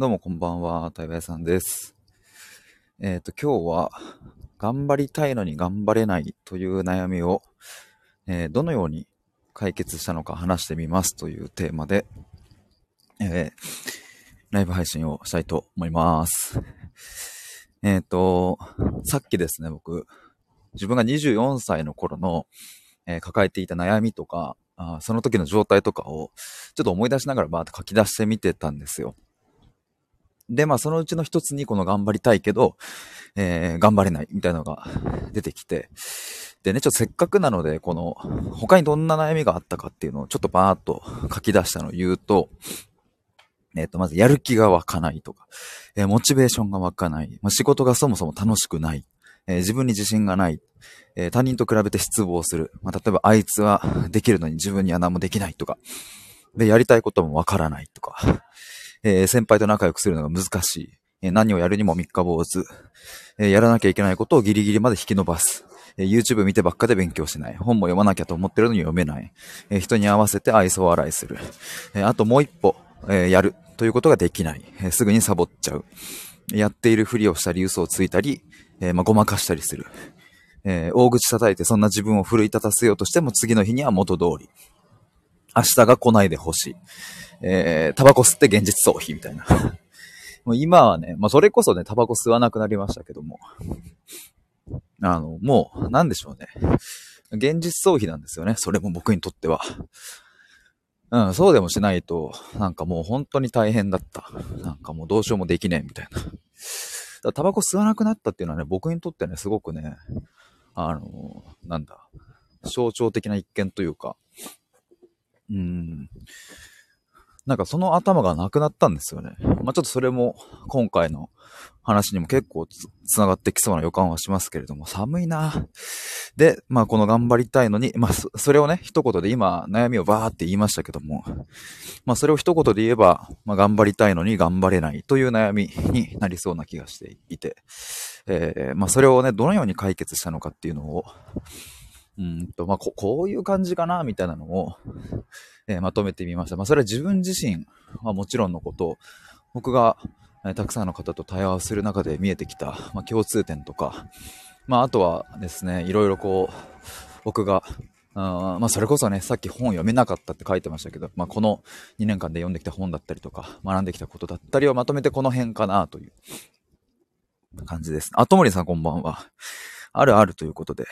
どうもこんばんは、対話屋さんです。えっ、と、今日は、頑張りたいのに頑張れないという悩みを、えーどのように解決したのか話してみますというテーマで、えーライブ配信をしたいと思います。えっ、と、さっきですね、僕、自分が24歳の頃の、え抱えていた悩みとか、あその時の状態とかを、ちょっと思い出しながらバーって書き出してみてたんですよ。で、まあ、そのうちの一つにこの頑張りたいけど、えー頑張れないみたいなのが出てきて、でね、ちょっとせっかくなので、この、他にどんな悩みがあったかっていうのをちょっとバーっと書き出したのを言うと、えっ、と、まずやる気が湧かないとか、えーモチベーションが湧かない、まあ、仕事がそもそも楽しくない、えー自分に自信がない、えー他人と比べて失望する、まあ、例えばあいつはできるのに自分には何もできないとか、で、やりたいこともわからないとか、えー先輩と仲良くするのが難しい。えー何をやるにも三日坊主。えーやらなきゃいけないことをギリギリまで引き伸ばす。え YouTube 見てばっかで勉強しない。本も読まなきゃと思ってるのに読めない。え人に合わせて愛想笑いする。えあともう一歩、えやるということができない。えすぐにサボっちゃう。やっているふりをしたり嘘をついたり、えーまあ、ごまかしたりする。え大口叩いてそんな自分を奮い立たせようとしても次の日には元通り。明日が来ないでほしい。えー、タバコ吸って現実逃避みたいな。もう今はね、まあそれこそね、タバコ吸わなくなりましたけども。あの、もう、なんでしょうね。現実逃避なんですよね。それも僕にとっては。うん、そうでもしないと、なんかもう本当に大変だった。なんかもうどうしようもできねえみたいな。タバコ吸わなくなったっていうのはね、僕にとってね、すごくね、あの、なんだ、象徴的な一見というか、うん。なんかその頭がなくなったんですよね。まあちょっとそれも今回の話にも結構つ繋がってきそうな予感はしますけれども、寒いなで、まあこの頑張りたいのに、まあそそれをね、一言で今悩みをバーって言いましたけども、まあそれを一言で言えば、まあ頑張りたいのに頑張れないという悩みになりそうな気がしていて、えーまあそれをね、どのように解決したのかっていうのを、うんと、まあこ、こういう感じかな、みたいなのを、えーまとめてみました。まあ、それは自分自身はもちろんのこと、僕が、えーたくさんの方と対話をする中で見えてきた、まあ、共通点とか、まあ、あとはですね、いろいろこう、僕が、あまあ、それこそね、さっき本読めなかったって書いてましたけど、まあ、この2年間で読んできた本だったりとか、学んできたことだったりをまとめてこの辺かなという感じです。あともりさんこんばんは。あるあるということで、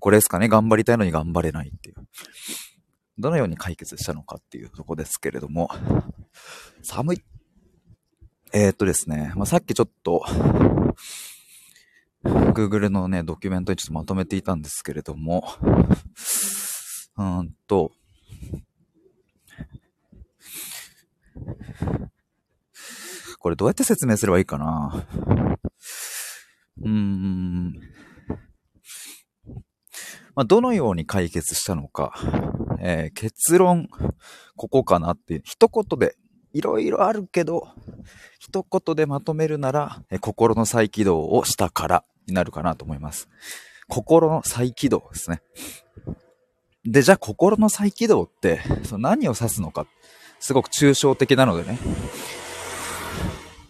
これですかね、頑張りたいのに頑張れないっていう。どのように解決したのかっていうとこですけれども、寒い。えー、っとですね、まあ、さっきちょっと、Google のね、ドキュメントにちょっとまとめていたんですけれども、うーんと、これどうやって説明すればいいかな？うーん。まあ、どのように解決したのか、えー結論、ここかなっていう、一言で、いろいろあるけど、一言でまとめるなら、えー心の再起動をしたからになるかなと思います。心の再起動ですね。で、じゃあ心の再起動って、その何を指すのか、すごく抽象的なのでね。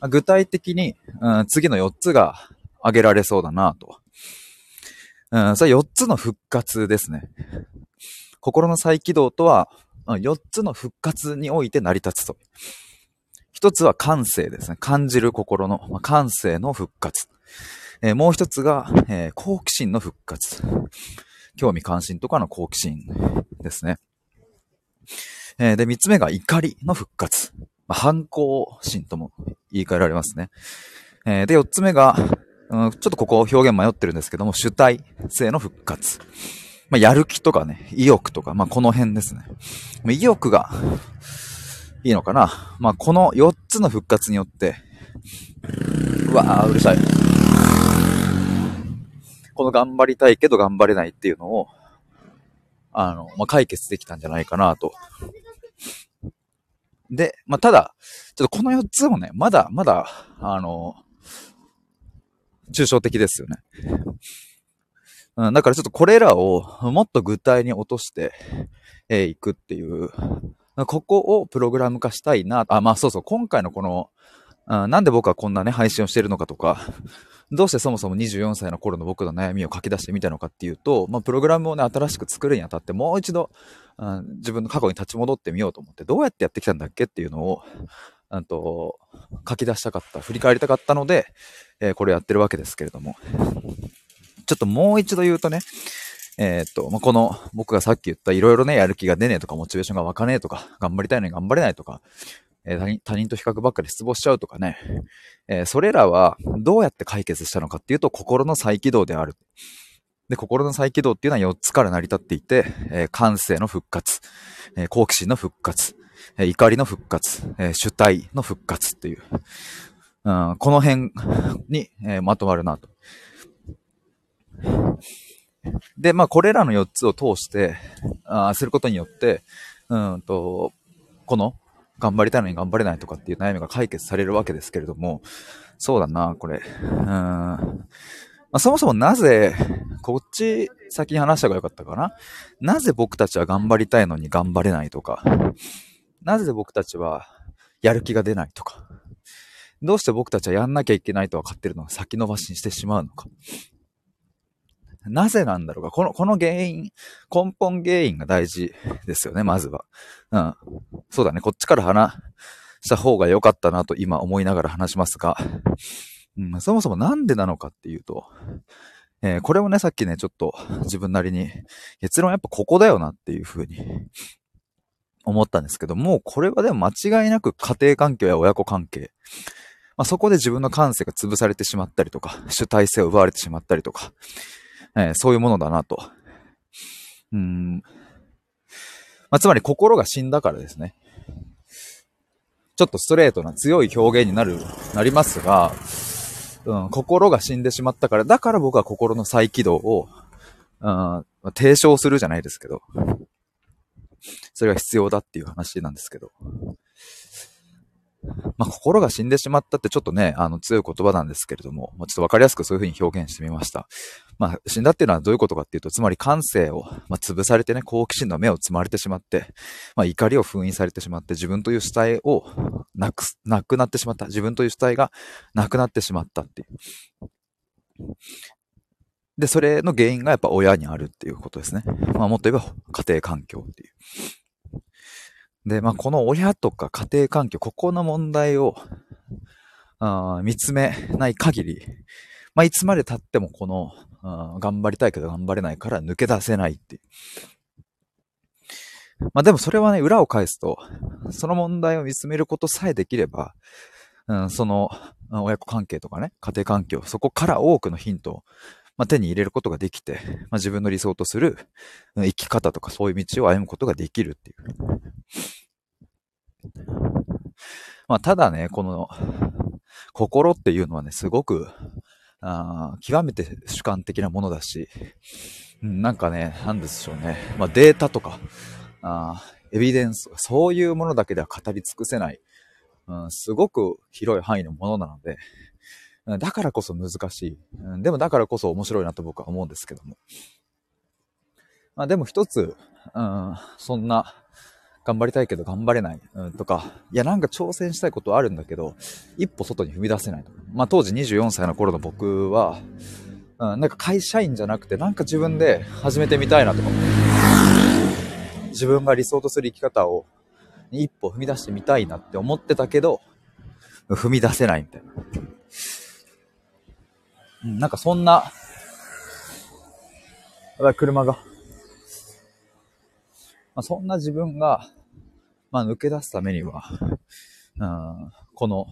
具体的に、うん、次の4つが挙げられそうだなと。うん、それ4つの復活ですね。心の再起動とは、うん4つの復活において成り立つと。一つは感性ですね。感じる心の、まあ感性の復活。えーもう一つが、えー好奇心の復活。興味関心とかの好奇心ですね。えーで、三つ目が怒りの復活。まあ反抗心とも言い換えられますね。えで、四つ目が、うん、ちょっとここ表現迷ってるんですけども、主体性の復活。まあ、やる気とかね、意欲とか、まあ、この辺ですね。まあ意欲が、いいのかな。まあ、この4つの復活によって、うわー、うるさい。この頑張りたいけど頑張れないっていうのを、あの、まあ、解決できたんじゃないかなと。で、まあ、ただ、ちょっとこの4つもね、まだ、まだ、あの、抽象的ですよね。うん、だからちょっとこれらをもっと具体に落として、えーいくっていう、ここをプログラム化したいな。あ、まあそうそう、今回のこのあなんで僕はこんなね、配信をしてるのかとか、どうしてそもそも24歳の頃の僕の悩みを書き出してみたのかっていうと、まあ、プログラムをね、新しく作るにあたって、もう一度、あ自分の過去に立ち戻ってみようと思って、どうやってやってきたんだっけっていうのを、あと、書き出したかった、振り返りたかったので、えー、これやってるわけですけれども。ちょっともう一度言うとね、えー、っと、まあ、この、僕がさっき言ったいろいろね、やる気が出ねえとか、モチベーションが湧かねえとか、頑張りたいのに頑張れないとか、えー、他人と比較ばっかり失望しちゃうとかね、えー、それらはどうやって解決したのかっていうと、心の再起動である。で、心の再起動っていうのは4つから成り立っていて、えー、感性の復活、え、好奇心の復活、え、怒りの復活、え、主体の復活っていう、うん、この辺に、えー、まとまるなと。で、まあ、これらの4つを通して、あすることによって、うんと、この、頑張りたいのに頑張れないとかっていう悩みが解決されるわけですけれども、そうだな、これ。うん。まあ、そもそもなぜ、こっち先に話した方がよかったかな？なぜ僕たちは頑張りたいのに頑張れないとか、なぜ僕たちはやる気が出ないとか、どうして僕たちはやんなきゃいけないと分かってるのを先延ばしにしてしまうのか。なぜなんだろうか。この、この原因、根本原因が大事ですよね、まずは。うん。そうだね、こっちから話した方が良かったなと今思いながら話しますが、うん、そもそもなんでなのかっていうと、えー、これをね、さっきね、ちょっと自分なりに、結論やっぱここだよなっていうふうに思ったんですけどもう、これはでも間違いなく家庭環境や親子関係、まあ、そこで自分の感性が潰されてしまったりとか、主体性を奪われてしまったりとか、えー、そういうものだなと。うん。まあ、つまり心が死んだからですね。ちょっとストレートな強い表現になる、なりますが、うん、心が死んでしまったから、だから僕は心の再起動を、うん、提唱するじゃないですけど、それが必要だっていう話なんですけど。まあ、心が死んでしまったってちょっとね、あの強い言葉なんですけれども、ま、ちょっとわかりやすくそういうふうに表現してみました。まあ、死んだっていうのはどういうことかっていうと、つまり感性を、まあ、潰されてね、好奇心の目を積まれてしまって、まあ、怒りを封印されてしまって、自分という主体をなく、なくなってしまった。自分という主体がなくなってしまったっていう。で、それの原因がやっぱ親にあるっていうことですね。まあ、もっと言えば家庭環境っていう。で、まあ、この親とか家庭環境、ここの問題を、あ見つめない限り、まあ、いつまで経ってもこの、あ頑張りたいけど頑張れないから抜け出せないっていう。まあ、でもそれはね、裏を返すと、その問題を見つめることさえできれば、うん、その、親子関係とかね、家庭環境、そこから多くのヒントを、まあ、手に入れることができて、まあ、自分の理想とする生き方とかそういう道を歩むことができるっていう。まあ、ただね、この、心っていうのはね、すごく、あ極めて主観的なものだし、うん、なんかね、なんでしょうね。まあ、データとか、あエビデンス、そういうものだけでは語り尽くせない、うん、すごく広い範囲のものなので、だからこそ難しい。うん、でもだからこそ面白いなと僕は思うんですけども。まあでも一つ、うん、そんな頑張りたいけど頑張れない、うん、とか、いやなんか挑戦したいことあるんだけど、一歩外に踏み出せないとか。まあ当時24歳の頃の僕は、うん、なんか会社員じゃなくてなんか自分で始めてみたいなとか、自分が理想とする生き方を一歩踏み出してみたいなって思ってたけど、踏み出せないみたいな。うん、なんかそんな、やばい、車が。まあ、そんな自分が、まあ、抜け出すためには、うん、この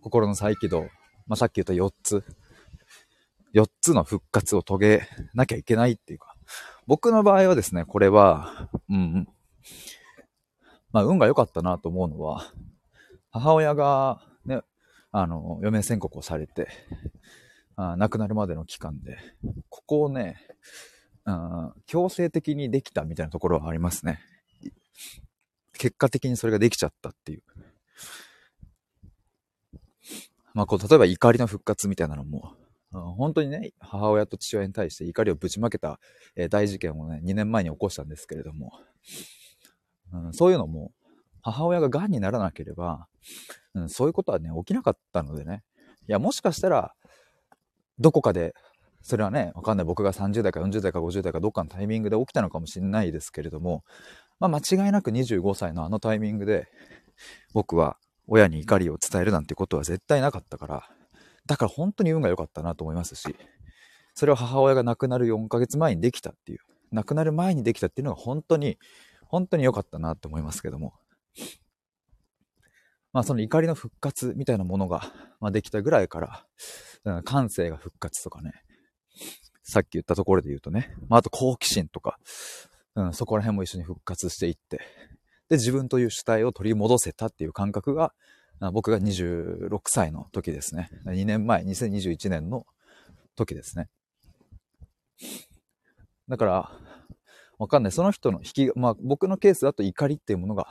心の再起動、まあ、さっき言った4つ、4つの復活を遂げなきゃいけないっていうか、僕の場合はですね、これは、うん、まあ、運が良かったなと思うのは、母親がね、あの、余命宣告をされて、あ亡くなるまでの期間で、ここをね、強制的にできたみたいなところはありますね。結果的にそれができちゃったっていう。まあ、こう、例えば怒りの復活みたいなのも、本当にね、母親と父親に対して怒りをぶちまけた、え大事件をね、2年前に起こしたんですけれども、うん、そういうのも、母親が癌にならなければ、うん、そういうことはね、起きなかったのでね。いや、もしかしたら、どこかで、それはね、わかんない。僕が30代か40代か50代かどっかのタイミングで起きたのかもしれないですけれども、まあ、間違いなく25歳のあのタイミングで、僕は親に怒りを伝えるなんてことは絶対なかったから、だから本当に運が良かったなと思いますし、それを母親が亡くなる4ヶ月前にできたっていう、亡くなる前にできたっていうのが本当に、本当に良かったなって思いますけども。まあその怒りの復活みたいなものが、まあ、できたぐらいから、感性が復活とかね、さっき言ったところで言うとね、まああと好奇心とか、うん、そこら辺も一緒に復活していって、で、自分という主体を取り戻せたっていう感覚が、僕が26歳の時ですね。2年前、2021年の時ですね。だから、わかんない。その人の引き、まあ僕のケースだと怒りっていうものが、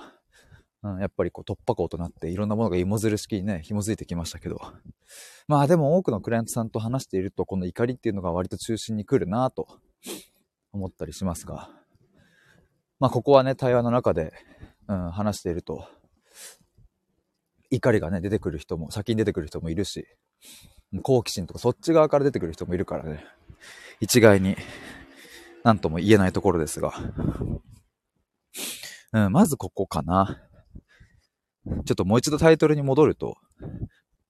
うん、やっぱりこう突破口となっていろんなものが芋づる式にね、紐づいてきましたけど。まあでも多くのクライアントさんと話していると、この怒りっていうのが割と中心に来るなと思ったりしますが。まあここはね、対話の中で、うん、話していると、怒りがね、出てくる人も、先に出てくる人もいるし、好奇心とかそっち側から出てくる人もいるからね、一概に何とも言えないところですが、うん、まずここかな。ちょっともう一度タイトルに戻ると、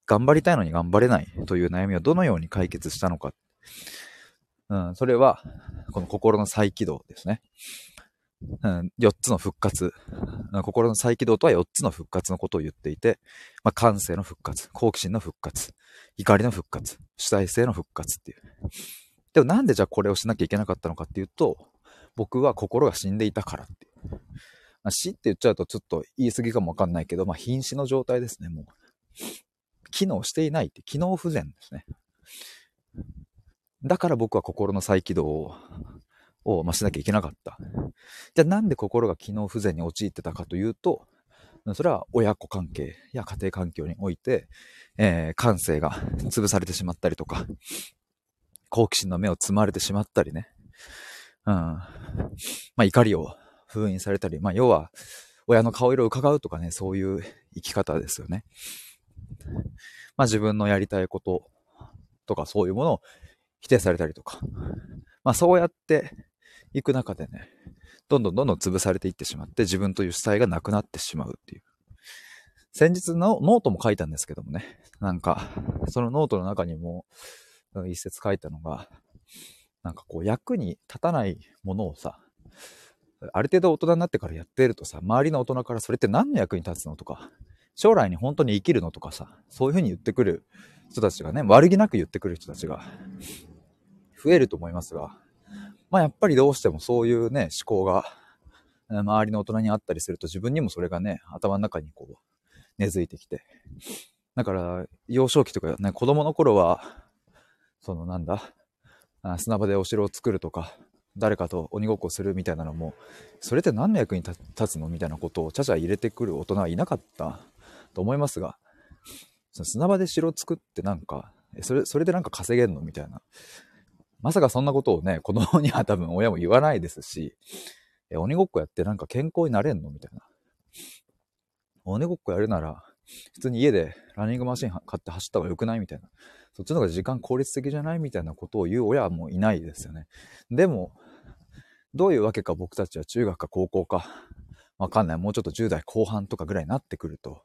頑張りたいのに頑張れないという悩みをどのように解決したのか。うん、それは、この心の再起動ですね。うん、4つの復活。心の再起動とは4つの復活のことを言っていて、まあ、感性の復活、好奇心の復活、怒りの復活、主体性の復活っていう。でもなんでじゃあこれをしなきゃいけなかったのかっていうと、僕は心が死んでいたからっていう。まあ、死って言っちゃうとちょっと言い過ぎかもわかんないけど、まあ、瀕死の状態ですね、もう。機能していないって、機能不全ですね。だから僕は心の再起動をを、まあ、しなきゃいけなかった。じゃあなんで心が機能不全に陥ってたかというと、それは親子関係や家庭環境において、えー、感性が潰されてしまったりとか、好奇心の目を摘まれてしまったりね。うん。まあ怒りを封印されたり、まあ要は、親の顔色を伺うとかね、そういう生き方ですよね。まあ自分のやりたいこととかそういうものを否定されたりとか。まあそうやって行く中でね、どんどんどんどん潰されていってしまって、自分という主体がなくなってしまうっていう。先日のノートも書いたんですけどもね、なんか、そのノートの中にも、一節書いたのが、なんかこう役に立たないものをさ、ある程度大人になってからやってるとさ、周りの大人からそれって何の役に立つのとか、将来に本当に活きるのとかさ、そういうふうに言ってくる人たちがね、悪気なく言ってくる人たちが増えると思いますが、まあやっぱりどうしてもそういうね、思考が、周りの大人にあったりすると自分にもそれがね、頭の中にこう、根付いてきて。だから、幼少期とかね、子供の頃は、そのなんだ、砂場でお城を作るとか、誰かと鬼ごっこするみたいなのも、それって何の役に立つのみたいなことをちゃちゃ入れてくる大人はいなかったと思いますが、その砂場で城作ってなんか、それ、それでなんか稼げんのみたいな。まさかそんなことをね、子供には多分親も言わないですし、え、鬼ごっこやってなんか健康になれんのみたいな。鬼ごっこやるなら、普通に家でランニングマシン買って走った方が良くないみたいな。そっちの方が時間効率的じゃないみたいなことを言う親はもういないですよね。でも、どういうわけか僕たちは中学か高校か、わかんない。もうちょっと10代後半とかぐらいになってくると、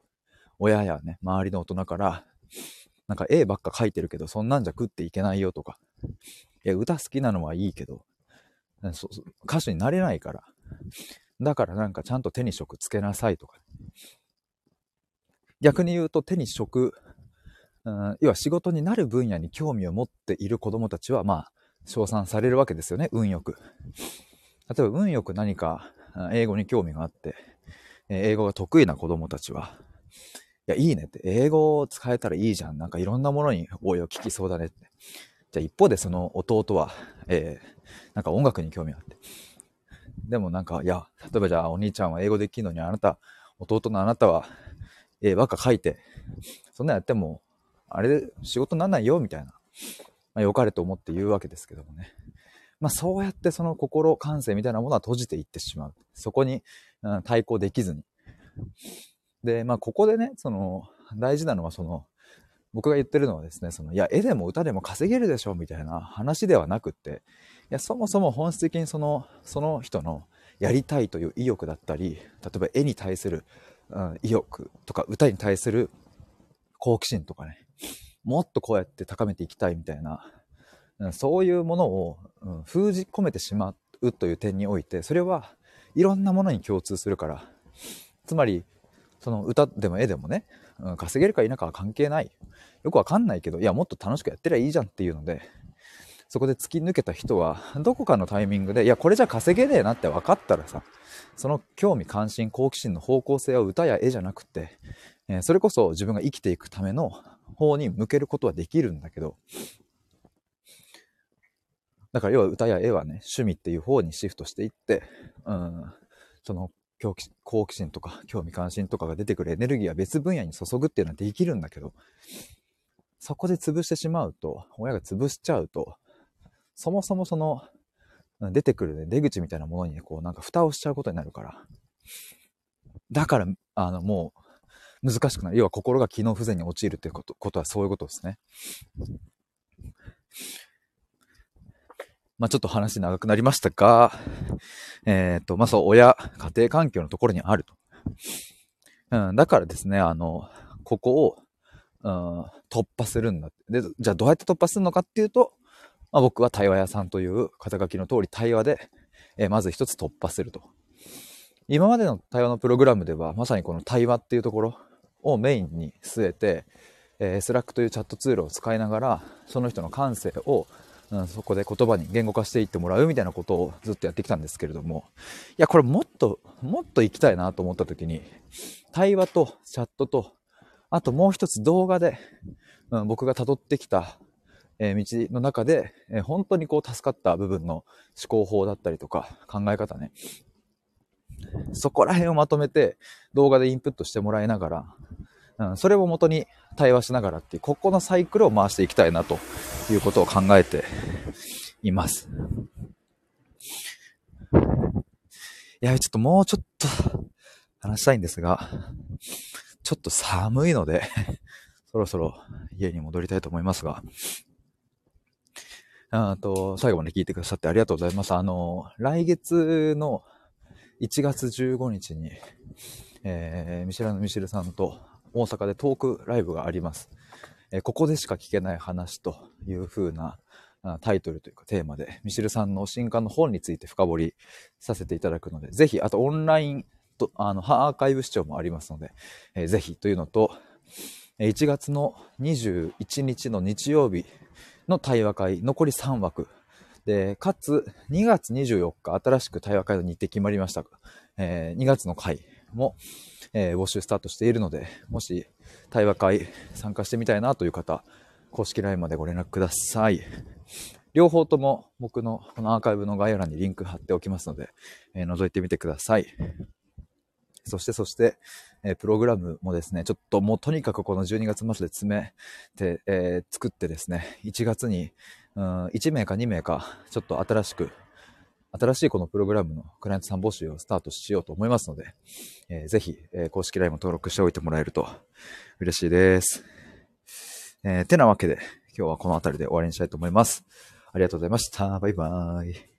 親やね、周りの大人から、なんか絵ばっか描いてるけど、そんなんじゃ食っていけないよとか、いや、歌好きなのはいいけど、そ歌手になれないから。だからなんかちゃんと手に職つけなさいとか。逆に言うと手に職、うん、要は仕事になる分野に興味を持っている子供たちは、まあ、称賛されるわけですよね、運よく。例えば運よく何か英語に興味があって、英語が得意な子供たちは、いや、いいねって、英語を使えたらいいじゃん。なんかいろんなものに応用聞きそうだねって。じゃあ一方でその弟は、えー、なんか音楽に興味があって。でもなんか、いや、例えばじゃあお兄ちゃんは英語できるのにあなた、弟のあなたは、えー、ばっか書いて、そんなやっても、あれで仕事になんないよ、みたいな。まあ、良かれと思って言うわけですけどもね。まあそうやってその心、感性みたいなものは閉じていってしまう。そこに、うん、対抗できずに。で、まあ、ここでね、その、大事なのは、その、僕が言ってるのはですね、その、いや、絵でも歌でも稼げるでしょ、みたいな話ではなくって、いや、そもそも本質的にその、その人のやりたいという意欲だったり、例えば絵に対する、うん、意欲とか歌に対する好奇心とかね、もっとこうやって高めていきたいみたいな、うん、そういうものを、うん、封じ込めてしまうという点において、それはいろんなものに共通するから、つまり、その歌でも絵でもね、うん、稼げるか否かは関係ない。よくわかんないけど、いや、もっと楽しくやってりゃいいじゃんっていうので、そこで突き抜けた人は、どこかのタイミングで、いや、これじゃ稼げねえなって分かったらさ、その興味関心好奇心の方向性を歌や絵じゃなくて、えー、それこそ自分が生きていくための方に向けることはできるんだけど、だから要は歌や絵はね、趣味っていう方にシフトしていって、うん、その好奇心とか 興味関心とかが出てくるエネルギーは別分野に注ぐっていうのはできるんだけど、そこで潰してしまうと、親が潰しちゃうと、そもそもその、出てくるね、出口みたいなものに、こうなんか蓋をしちゃうことになるから。だから、あの、もう、難しくなる。要は心が機能不全に陥るっていうことことはそういうことですね。まあちょっと話長くなりましたが、えっ、ー、と、まあそう、親、家庭環境のところにあると。うん、だからですね、あの、ここを、うん、突破するんだって。で、じゃあどうやって突破するのかっていうと、まあ、僕は対話屋さんという肩書きの通り対話で、えー、まず一つ突破すると。今までの対話のプログラムでは、まさにこの対話っていうところをメインに据えて、えー、スラックというチャットツールを使いながら、その人の感性を、うん、そこで言葉に言語化していってもらうみたいなことをずっとやってきたんですけれども、いや、これもっと、もっと行きたいなと思った時に、対話とチャットと、あともう一つ動画で、うん、僕が辿ってきたえー、道の中で、えー、本当にこう助かった部分の思考法だったりとか考え方ね。そこら辺をまとめて動画でインプットしてもらいながら、うん、それを元に対話しながらっていう、ここのサイクルを回していきたいなということを考えています。いや、ちょっともうちょっと話したいんですが、ちょっと寒いので そろそろ家に戻りたいと思いますが、あと、最後まで聞いてくださってありがとうございます。あの、来月の1月15日に、えー、ミシェラのミシェルさんと大阪でトークライブがあります。えー、ここでしか聞けない話という風なタイトルというかテーマで、ミシェルさんの新刊の本について深掘りさせていただくので、ぜひ、あとオンラインと、あの、アーカイブ視聴もありますので、えー、ぜひというのと、1月の21日の日曜日の対話会、残り3枠。で、かつ、2月24日、新しく対話会の日程決まりました。えー、2月の会も、えー、募集スタートしているので、もし、対話会参加してみたいなという方、公式 LINE までご連絡ください。両方とも僕のこのアーカイブの概要欄にリンク貼っておきますので、えー、覗いてみてください。そして、そして、えー、プログラムもですね、ちょっともうとにかくこの12月末で詰めて、えー、作ってですね、1月に、うん、1名か2名か、ちょっと新しく、新しいこのプログラムのクライアントさん募集をスタートしようと思いますので、えー、ぜひ、えー、公式 LINE も登録しておいてもらえると嬉しいです。えー、てなわけで、今日はこの辺りで終わりにしたいと思います。ありがとうございました。バイバーイ。